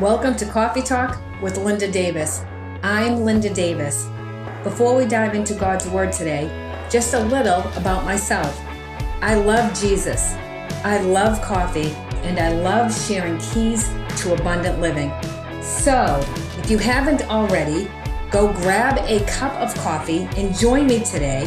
Welcome to Coffee Talk with Linda Davis. I'm Linda Davis. Before we dive into God's Word today, just a little about myself. I love Jesus. I love coffee, and I love sharing keys to abundant living. So, if you haven't already, go grab a cup of coffee and join me today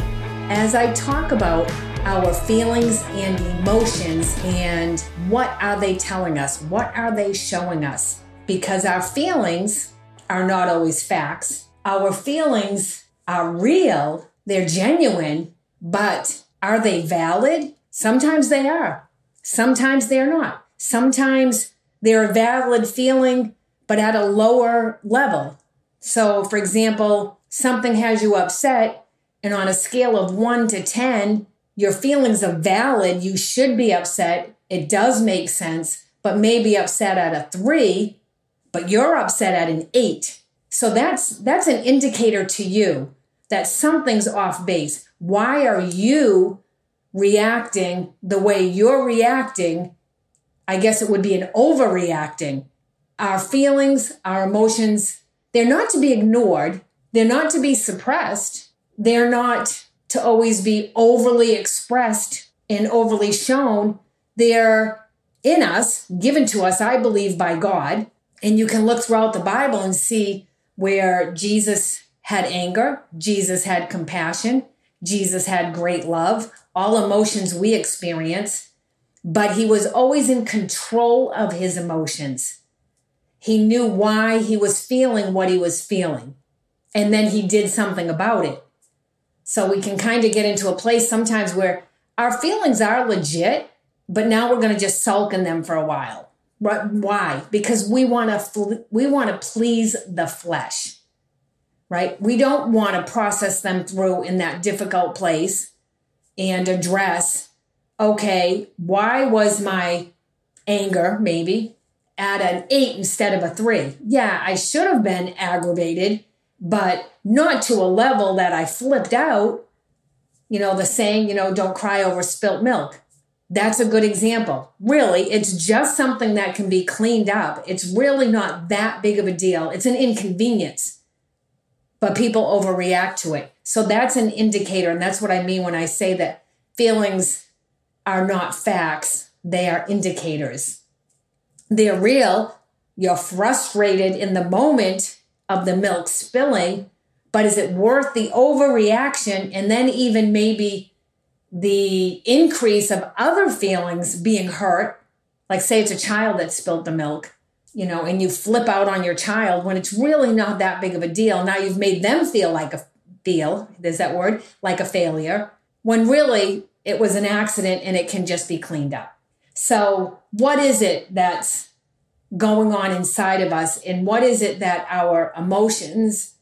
as I talk about our feelings and emotions and what are they telling us? What are they showing us? Because our feelings are not always facts. Our feelings are real, they're genuine, but are they valid? Sometimes they are. Sometimes they're not. Sometimes they're a valid feeling, but at a lower level. So, for example, something has you upset, and on a scale of one to 10, your feelings are valid. You should be upset. It does make sense, but maybe upset at a three, but you're upset at an eight. So that's that's an indicator to you that something's off base. Why are you reacting the way you're reacting? I guess it would be an overreacting. Our feelings, our emotions, they're not to be ignored. They're not to be suppressed. They're not to always be overly expressed and overly shown. They're in us, given to us, I believe, by God. And you can look throughout the Bible and see where Jesus had anger, Jesus had compassion, Jesus had great love, all emotions we experience, but he was always in control of his emotions. He knew why he was feeling what he was feeling, and then he did something about it. So we can kind of get into a place sometimes where our feelings are legit, but now we're going to just sulk in them for a while. Why? Because we want to we want to please the flesh. Right? We don't want to process them through in that difficult place and address okay, why was my anger maybe at an 8 instead of a 3? Yeah, I should have been aggravated but not to a level that I flipped out. You know, the saying, you know, don't cry over spilt milk. That's a good example. Really, it's just something that can be cleaned up. It's really not that big of a deal. It's an inconvenience, but people overreact to it. So that's an indicator. And that's what I mean when I say that feelings are not facts, they are indicators. They're real. You're frustrated in the moment of the milk spilling, but is it worth the overreaction and then even maybe the increase of other feelings being hurt? Like, say it's a child that spilled the milk, you know, and you flip out on your child when it's really not that big of a deal. Now you've made them feel like a feel, there's that word, like a failure, when really it was an accident and it can just be cleaned up. So, what is it that's going on inside of us and what is it that our emotions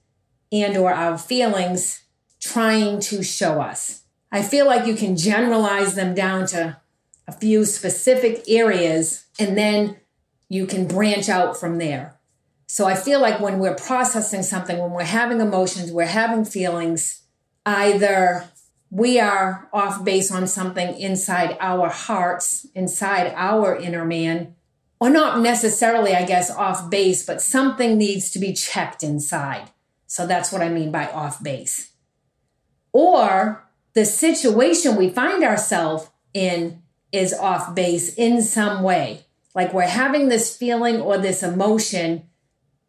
and or our feelings trying to show us i feel like you can generalize them down to a few specific areas and then you can branch out from there so i feel like when we're processing something when we're having emotions we're having feelings either we are off base on something inside our hearts inside our inner man or not necessarily, I guess, off base, but something needs to be checked inside. So that's what I mean by off base. Or the situation we find ourselves in is off base in some way. Like we're having this feeling or this emotion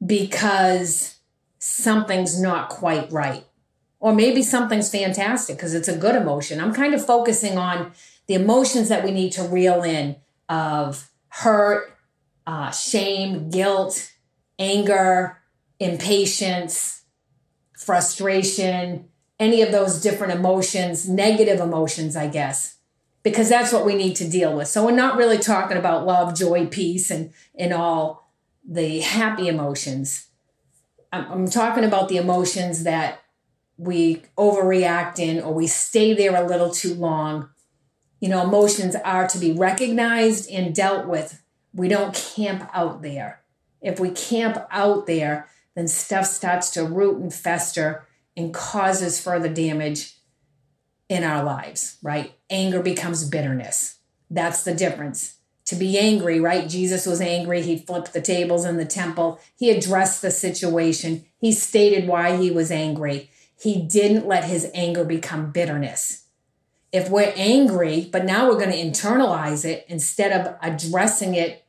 because something's not quite right. Or maybe something's fantastic because it's a good emotion. I'm kind of focusing on the emotions that we need to reel in of hurt, uh, shame, guilt, anger, impatience, frustration, any of those different emotions, negative emotions, I guess, because that's what we need to deal with. So we're not really talking about love, joy, peace, and, and all the happy emotions. I'm, I'm talking about the emotions that we overreact in or we stay there a little too long. You know, emotions are to be recognized and dealt with we don't camp out there. If we camp out there, then stuff starts to root and fester and causes further damage in our lives, right? Anger becomes bitterness. That's the difference. to be angry, right? Jesus was angry. He flipped the tables in the temple. He addressed the situation. He stated why he was angry. He didn't let his anger become bitterness. If we're angry, but now we're going to internalize it instead of addressing it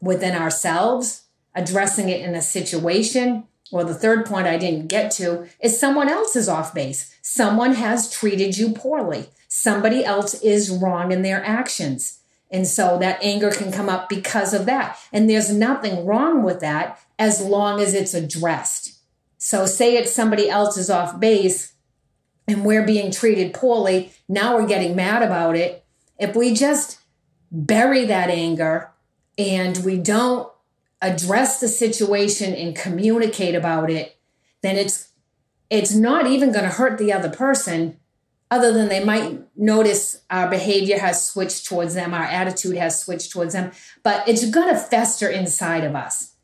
within ourselves, addressing it in a situation, or the third point I didn't get to is someone else is off base. Someone has treated you poorly. Somebody else is wrong in their actions. And so that anger can come up because of that. And there's nothing wrong with that as long as it's addressed. So, say it's somebody else is off base and we're being treated poorly. Now we're getting mad about it. If we just bury that anger and we don't address the situation and communicate about it, then it's it's not even going to hurt the other person other than they might notice our behavior has switched towards them, our attitude has switched towards them, but it's going to fester inside of us.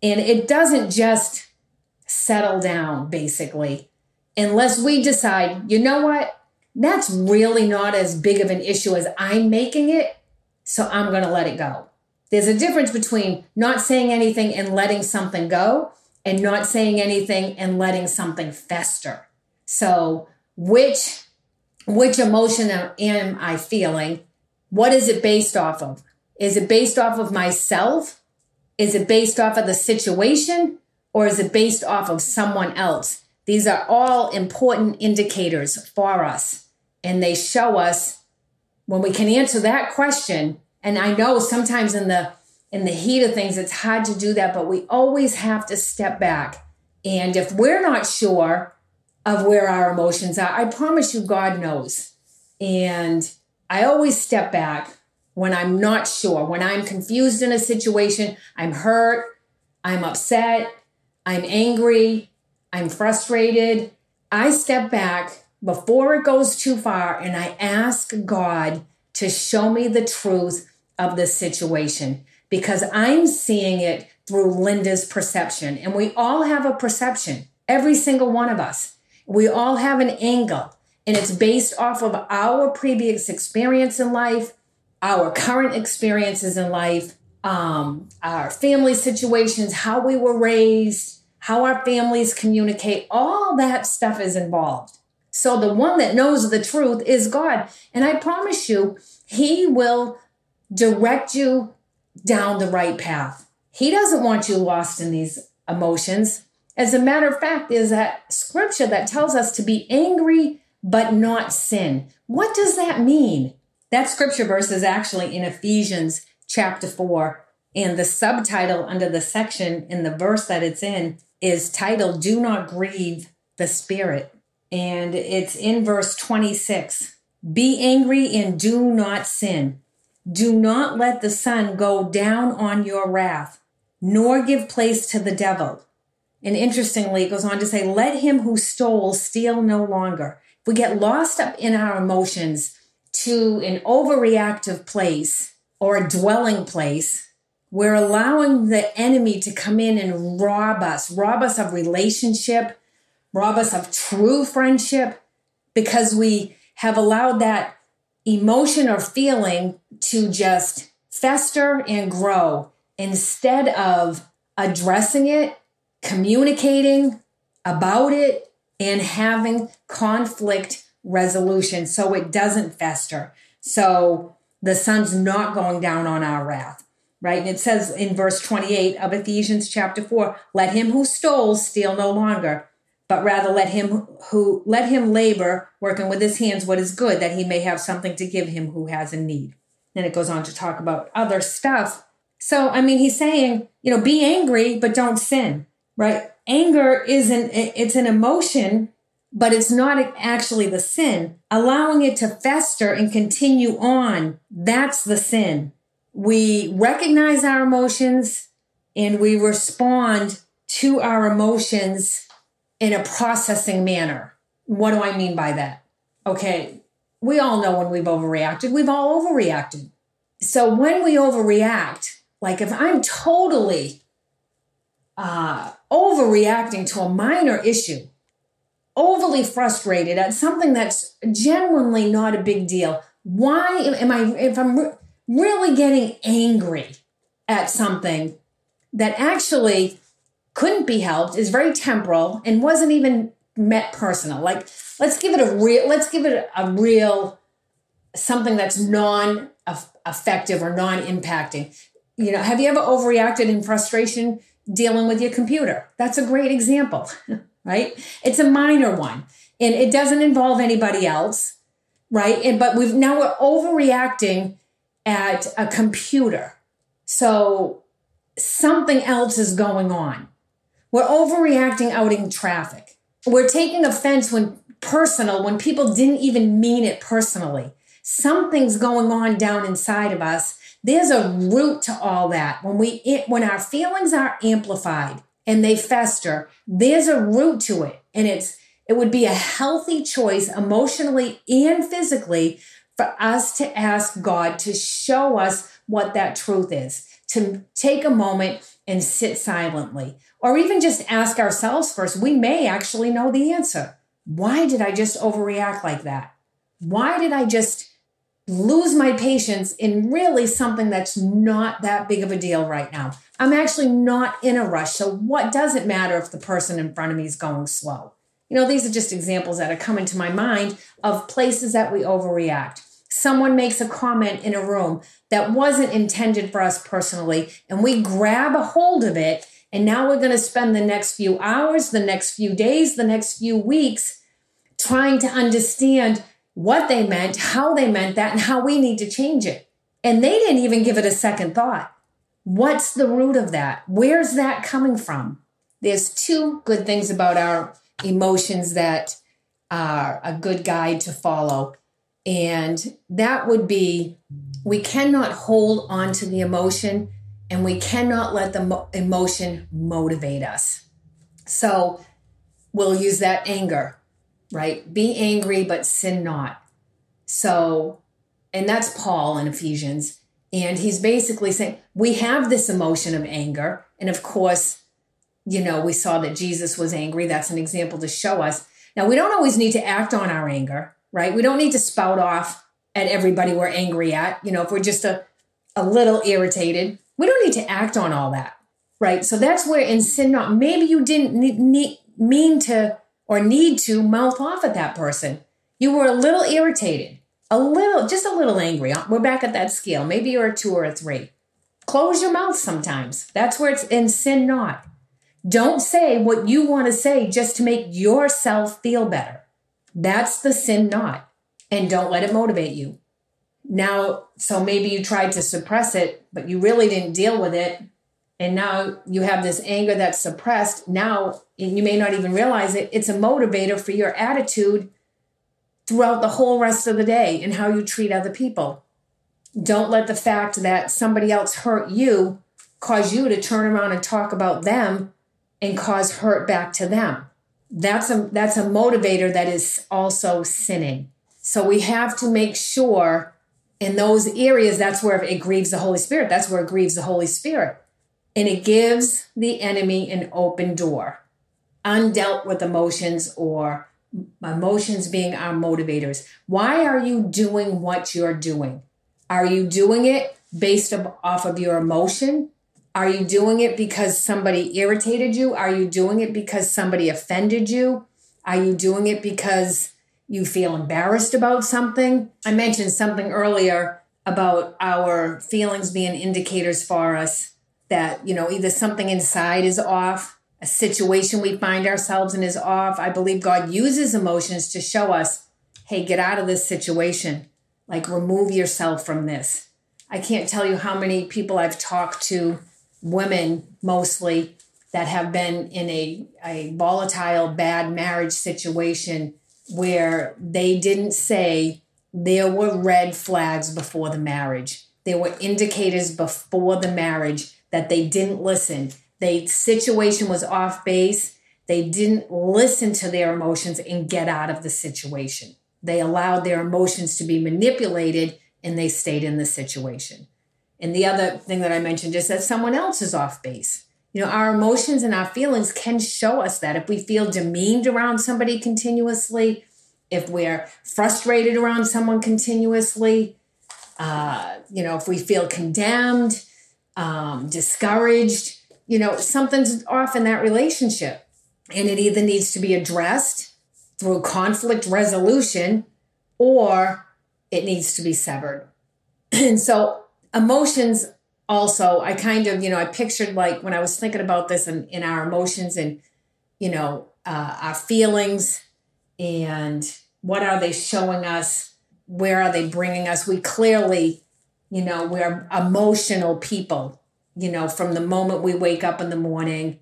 And it doesn't just settle down, basically, unless we decide, you know what, that's really not as big of an issue as I'm making it, so I'm going to let it go. There's a difference between not saying anything and letting something go and not saying anything and letting something fester. So, which which emotion am I feeling? What is it based off of? Is it based off of myself? Is it based off of the situation or is it based off of someone else? These are all important indicators for us and they show us when we can answer that question and I know sometimes in the in the heat of things it's hard to do that, but we always have to step back. And if we're not sure of where our emotions are, I promise you God knows. And I always step back when I'm not sure, when I'm confused in a situation, I'm hurt, I'm upset, I'm angry, I'm frustrated. I step back before it goes too far and I ask God to show me the truth of the situation because I'm seeing it through Linda's perception. And we all have a perception, every single one of us. We all have an angle, and it's based off of our previous experience in life, our current experiences in life, um, our family situations, how we were raised, how our families communicate. All that stuff is involved. So the one that knows the truth is God. And I promise you, He will direct you down the right path. He doesn't want you lost in these emotions. As a matter of fact, is that scripture that tells us to be angry but not sin. What does that mean? That scripture verse is actually in Ephesians chapter 4, and the subtitle under the section in the verse that it's in is titled Do Not Grieve the Spirit and it's in verse 26. Be angry and do not sin. Do not let the sun go down on your wrath, nor give place to the devil. And interestingly, it goes on to say, Let him who stole steal no longer. If we get lost up in our emotions to an overreactive place or a dwelling place, we're allowing the enemy to come in and rob us, rob us of relationship, rob us of true friendship because we have allowed that emotion or feeling to just fester and grow instead of addressing it, communicating about it, and having conflict resolution so it doesn't fester. So the sun's not going down on our wrath, right? And it says in verse 28 of Ephesians chapter 4 let him who stole steal no longer but rather let him who let him labor working with his hands what is good that he may have something to give him who has a need. Then it goes on to talk about other stuff. So i mean he's saying you know be angry but don't sin right? Anger isn't it's an emotion but it's not actually the sin. Allowing it to fester and continue on that's the sin. We recognize our emotions and we respond to our emotions in a processing manner. What do I mean by that? Okay, we all know when we've overreacted, we've all overreacted. So when we overreact, like if I'm totally uh, overreacting to a minor issue, overly frustrated at something that's genuinely not a big deal, why am I, if I'm really getting angry at something that actually couldn't be helped, is very temporal, and wasn't even met personal. Like, let's give it a real, let's give it a real something that's non effective or non impacting. You know, have you ever overreacted in frustration dealing with your computer? That's a great example, right? It's a minor one and it doesn't involve anybody else, right? And but we've now we're overreacting at a computer. So something else is going on. We're overreacting out in traffic. We're taking offense when personal, when people didn't even mean it personally. Something's going on down inside of us. There's a root to all that. When we when our feelings are amplified and they fester, there's a root to it. And it's it would be a healthy choice emotionally and physically for us to ask God to show us what that truth is, to take a moment and sit silently, or even just ask ourselves first. We may actually know the answer. Why did I just overreact like that? Why did I just lose my patience in really something that's not that big of a deal right now? I'm actually not in a rush. So, what does it matter if the person in front of me is going slow? You know, these are just examples that are coming to my mind of places that we overreact. Someone makes a comment in a room that wasn't intended for us personally, and we grab a hold of it. And now we're going to spend the next few hours, the next few days, the next few weeks trying to understand what they meant, how they meant that, and how we need to change it. And they didn't even give it a second thought. What's the root of that? Where's that coming from? There's two good things about our emotions that are a good guide to follow. And that would be we cannot hold on to the emotion and we cannot let the mo- emotion motivate us. So we'll use that anger, right? Be angry, but sin not. So, and that's Paul in Ephesians. And he's basically saying we have this emotion of anger. And of course, you know, we saw that Jesus was angry. That's an example to show us. Now, we don't always need to act on our anger, right? We don't need to spout off at everybody we're angry at. You know, if we're just a, a little irritated, we don't need to act on all that, right? So that's where in sin not, maybe you didn't need, need, mean to or need to mouth off at that person. You were a little irritated, a little, just a little angry. Uh, we're back at that scale. Maybe you're a two or a three. Close your mouth sometimes. That's where it's in sin not. Don't say what you want to say just to make yourself feel better. That's the sin not. And don't let it motivate you. Now, so maybe you tried to suppress it, but you really didn't deal with it. And now you have this anger that's suppressed. Now, you may not even realize it, it's a motivator for your attitude throughout the whole rest of the day and how you treat other people. Don't let the fact that somebody else hurt you cause you to turn around and talk about them and cause hurt back to them. That's a that's a motivator that is also sinning. So we have to make sure in those areas that's where it grieves the Holy Spirit. That's where it grieves the Holy Spirit. And it gives the enemy an open door. Undealt with emotions or emotions being our motivators. Why are you doing what you're doing? Are you doing it based off of your emotion? Are you doing it because somebody irritated you? Are you doing it because somebody offended you? Are you doing it because you feel embarrassed about something? I mentioned something earlier about our feelings being indicators for us that, you know, either something inside is off, a situation we find ourselves in is off. I believe God uses emotions to show us, hey, get out of this situation. Like, remove yourself from this. I can't tell you how many people I've talked to women mostly that have been in a, a volatile, bad marriage situation where they didn't say there were red flags before the marriage. There were indicators before the marriage that they didn't listen. The situation was off base. They didn't listen to their emotions and get out of the situation. They allowed their emotions to be manipulated and they stayed in the situation. And the other thing that I mentioned is that someone else is off base. You know, our emotions and our feelings can show us that. If we feel demeaned around somebody continuously, if we're frustrated around someone continuously, uh, you know, if we feel condemned, um, discouraged, you know, something's off in that relationship. And it either needs to be addressed through conflict resolution or it needs to be severed. and so, emotions also, I kind of, you know, I pictured like when I was thinking about this and in, in our emotions and, you know, uh, our feelings and what are they showing us? Where are they bringing us? We clearly, you know, we're emotional people, you know, from the moment we wake up in the morning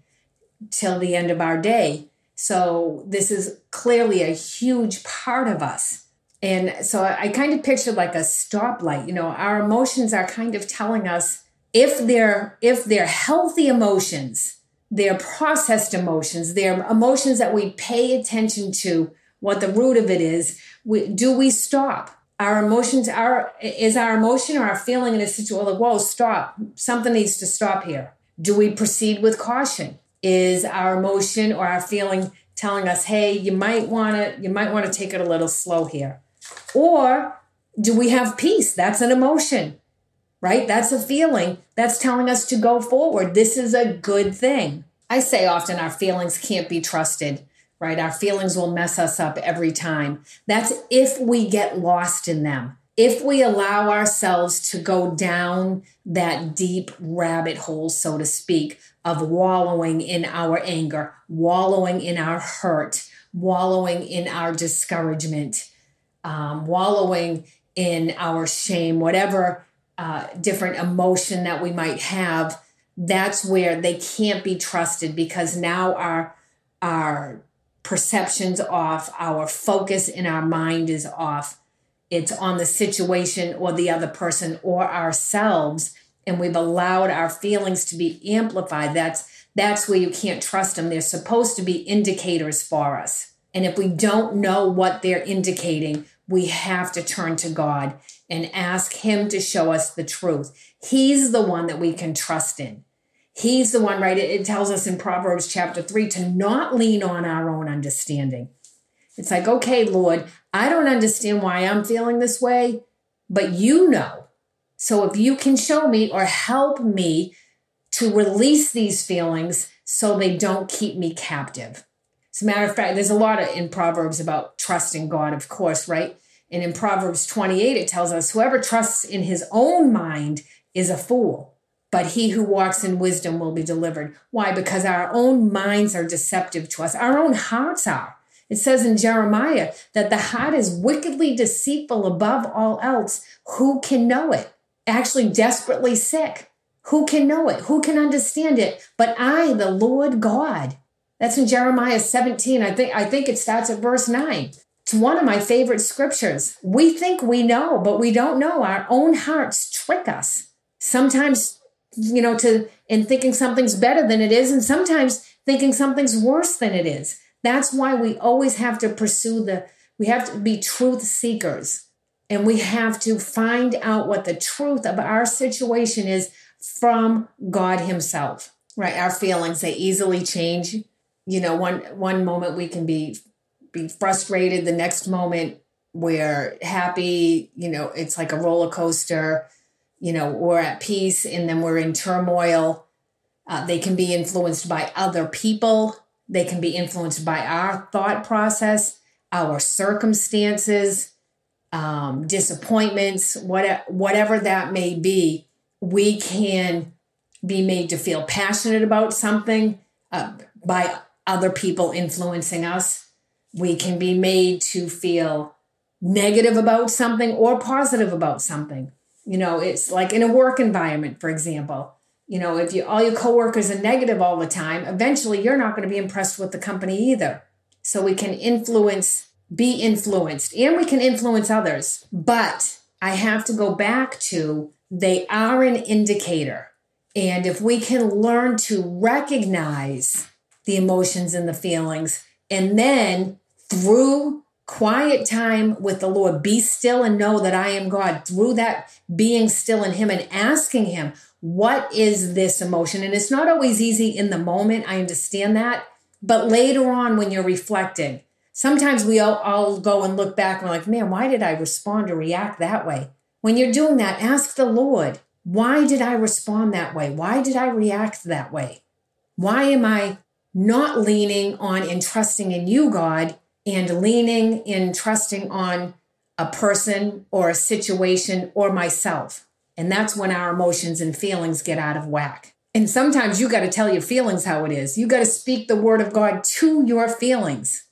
till the end of our day. So this is clearly a huge part of us. And so I kind of pictured like a stoplight. You know, our emotions are kind of telling us if they're if they're healthy emotions, they're processed emotions, they're emotions that we pay attention to, what the root of it is, we, do we stop? Our emotions are is our emotion or our feeling in a situation like, whoa, stop. Something needs to stop here. Do we proceed with caution? is our emotion or our feeling telling us, hey, you might want to, you might want to take it a little slow here. Or do we have peace? That's an emotion, right? That's a feeling that's telling us to go forward. This is a good thing. I say often our feelings can't be trusted, right? Our feelings will mess us up every time. That's if we get lost in them. If we allow ourselves to go down that deep rabbit hole, so to speak, of wallowing in our anger, wallowing in our hurt, wallowing in our discouragement, um, wallowing in our shame, whatever uh, different emotion that we might have, that's where they can't be trusted because now our our perceptions off, our focus in our mind is off. It's on the situation or the other person or ourselves and we've allowed our feelings to be amplified. That's that's where you can't trust them. They're supposed to be indicators for us. And if we don't know what they're indicating we have to turn to god and ask him to show us the truth. He's the one that we can trust in. He's the one right? It, tells us in proverbs chapter 3 to not lean on our own understanding. It's like okay lord i don't understand why i'm feeling this way but you know. So if you can show me or help me to release these feelings so they don't keep me captive. As a matter of fact, there's a lot of, in Proverbs about trusting God, of course, right? And in Proverbs 28, it tells us whoever trusts in his own mind is a fool, but he who walks in wisdom will be delivered. Why? Because our own minds are deceptive to us, our own hearts are. It says in Jeremiah that the heart is wickedly deceitful above all else. Who can know it? actually desperately sick. Who can know it? Who can understand it? But I, the Lord God. That's in Jeremiah 17. I think I think it starts at verse 9. It's one of my favorite scriptures. We think we know, but we don't know. Our own hearts trick us. Sometimes, you know, to in thinking something's better than it is, and sometimes thinking something's worse than it is. That's why we always have to pursue the, we have to be truth seekers. And we have to find out what the truth of our situation is from God Himself. Right? Our feelings, they easily change. You know, one one moment we can be be frustrated, the next moment we're happy, you know, it's like a roller coaster. You know, we're at peace and then we're in turmoil. Uh, they can be influenced by other people. They can be influenced by our thought process, our circumstances, um, disappointments, what, whatever that may be, we can be made to feel passionate about something uh, by other people influencing us. We can be made to feel negative about something or positive about something. You know, it's like in a work environment, for example. You know, if you all your coworkers are negative all the time, eventually you're not going to be impressed with the company either. So we can influence be influenced and we can influence others. But I have to go back to they are an indicator. And if we can learn to recognize the emotions and the feelings, and then through quiet time with the Lord, be still and know that I am God, through that being still in Him and asking Him, what is this emotion? And it's not always easy in the moment. I understand that. But later on, when you're reflecting, sometimes we all, all go and look back and we're like, man, why did I respond or react that way? when you're doing that, ask the Lord, why did I respond that way? Why did I react that way? Why am I not leaning on and trusting in you, God, and leaning in trusting on a person or a situation or myself? And that's when our emotions and feelings get out of whack. And sometimes you got to tell your feelings how it is. You got to speak the word of God to your feelings,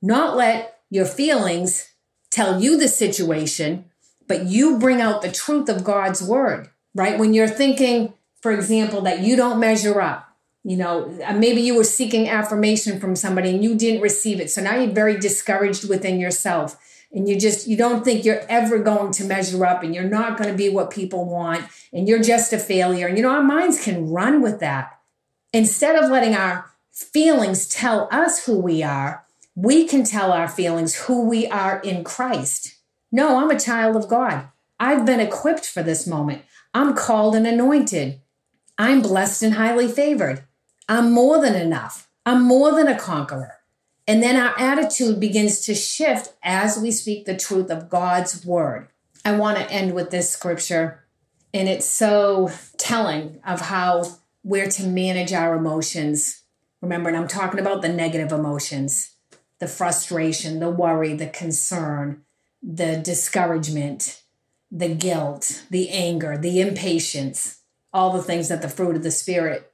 not let your feelings tell you the situation, but you bring out the truth of God's word, right? When you're thinking, for example, that you don't measure up, you know, uh, maybe you were seeking affirmation from somebody and you didn't receive it. So now you're very discouraged within yourself. And you just you don't think you're ever going to measure up and you're not going to be what people want and you're just a failure. And you know our minds can run with that. Instead of letting our feelings tell us who we are we can tell our feelings who we are in Christ. No i'm a child of god. I've been equipped for this moment. I'm called and anointed. I'm blessed and highly favored i'm more than enough i'm more than a conqueror and then our attitude begins to shift as we speak the truth of God's word. I want to end with this scripture, and it's so telling of how we're to manage our emotions. Remember, and I'm talking about the negative emotions the frustration, the worry, the concern, the discouragement, the guilt, the anger, the impatience, all the things that the fruit of the Spirit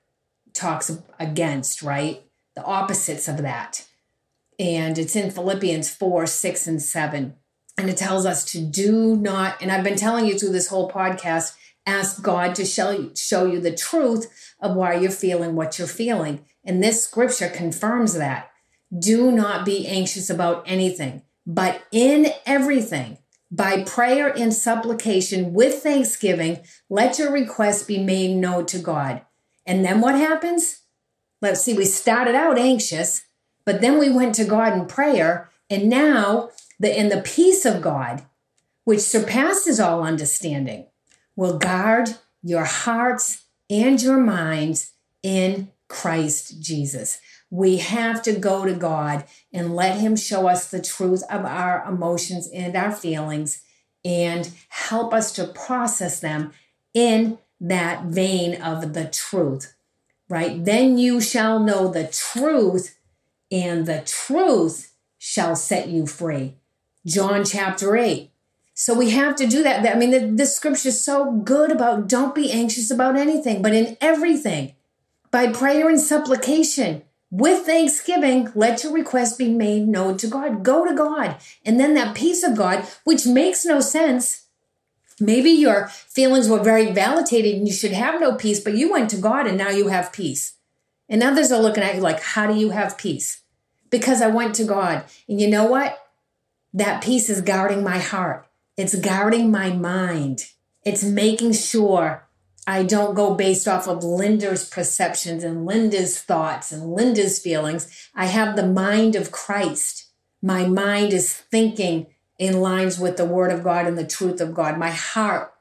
talks against, right? The opposites of that and it's in Philippians 4, 6, and 7. And it tells us to do not, and I've been telling you through this whole podcast, ask God to show you, show you the truth of why you're feeling what you're feeling. And this scripture confirms that. Do not be anxious about anything, but in everything, by prayer and supplication with thanksgiving, let your requests be made known to God. And then what happens? Let's see, we started out anxious but then we went to God in prayer, and now the in the peace of God, which surpasses all understanding, will guard your hearts and your minds in Christ Jesus. We have to go to God and let Him show us the truth of our emotions and our feelings and help us to process them in that vein of the truth, right? Then you shall know the truth, and the truth shall set you free. John chapter 8. So we have to do that. I mean, the, the scripture is so good about don't be anxious about anything, but in everything, by prayer and supplication, with thanksgiving, let your request be made known to God. Go to God. And then that peace of God, which makes no sense. Maybe your feelings were very validated and you should have no peace, but you went to God and now you have peace. And others are looking at you like, how do you have peace? Because I went to God. And you know what? That peace is guarding my heart, it's guarding my mind, it's making sure I don't go based off of Linda's perceptions and Linda's thoughts and Linda's feelings. I have the mind of Christ. My mind is thinking in lines with the word of God and the truth of God. My heart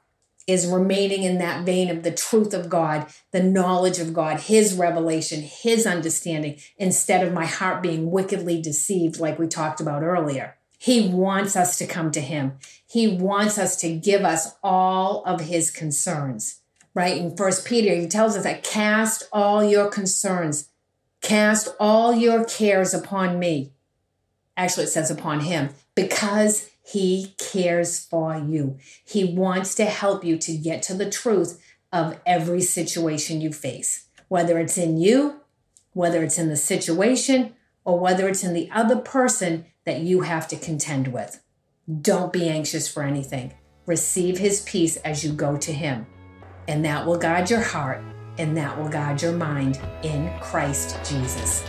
is remaining in that vein of the truth of God, the knowledge of God, His revelation, His understanding, instead of my heart being wickedly deceived, like we talked about earlier. He wants us to come to Him. He wants us to give us all of His concerns, right? In First Peter, He tells us that cast all your concerns, cast all your cares upon me. Actually, it says upon Him, because he cares for you. He wants to help you to get to the truth of every situation you face, whether it's in you, whether it's in the situation, or whether it's in the other person that you have to contend with. Don't be anxious for anything. Receive his peace as you go to him, and that will guide your heart and that will guide your mind in Christ Jesus.